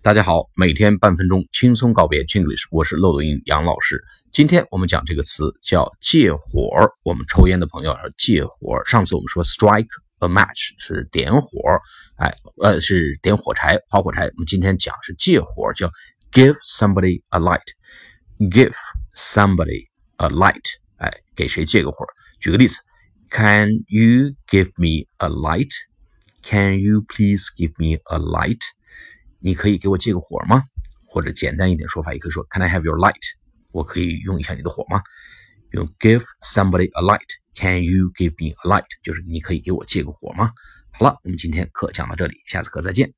大家好，每天半分钟轻松告别庆祝我是漏斗英语杨老师。今天我们讲这个词叫借火。我们抽烟的朋友说借火。上次我们说 strike a match 是点火，哎，呃，是点火柴，划火柴。我们今天讲是借火，叫 give somebody a light，give somebody a light，哎，给谁借个火？举个例子，Can you give me a light？Can you please give me a light？你可以给我借个火吗？或者简单一点说法，也可以说 Can I have your light？我可以用一下你的火吗？用 give somebody a light。Can you give me a light？就是你可以给我借个火吗？好了，我们今天课讲到这里，下次课再见。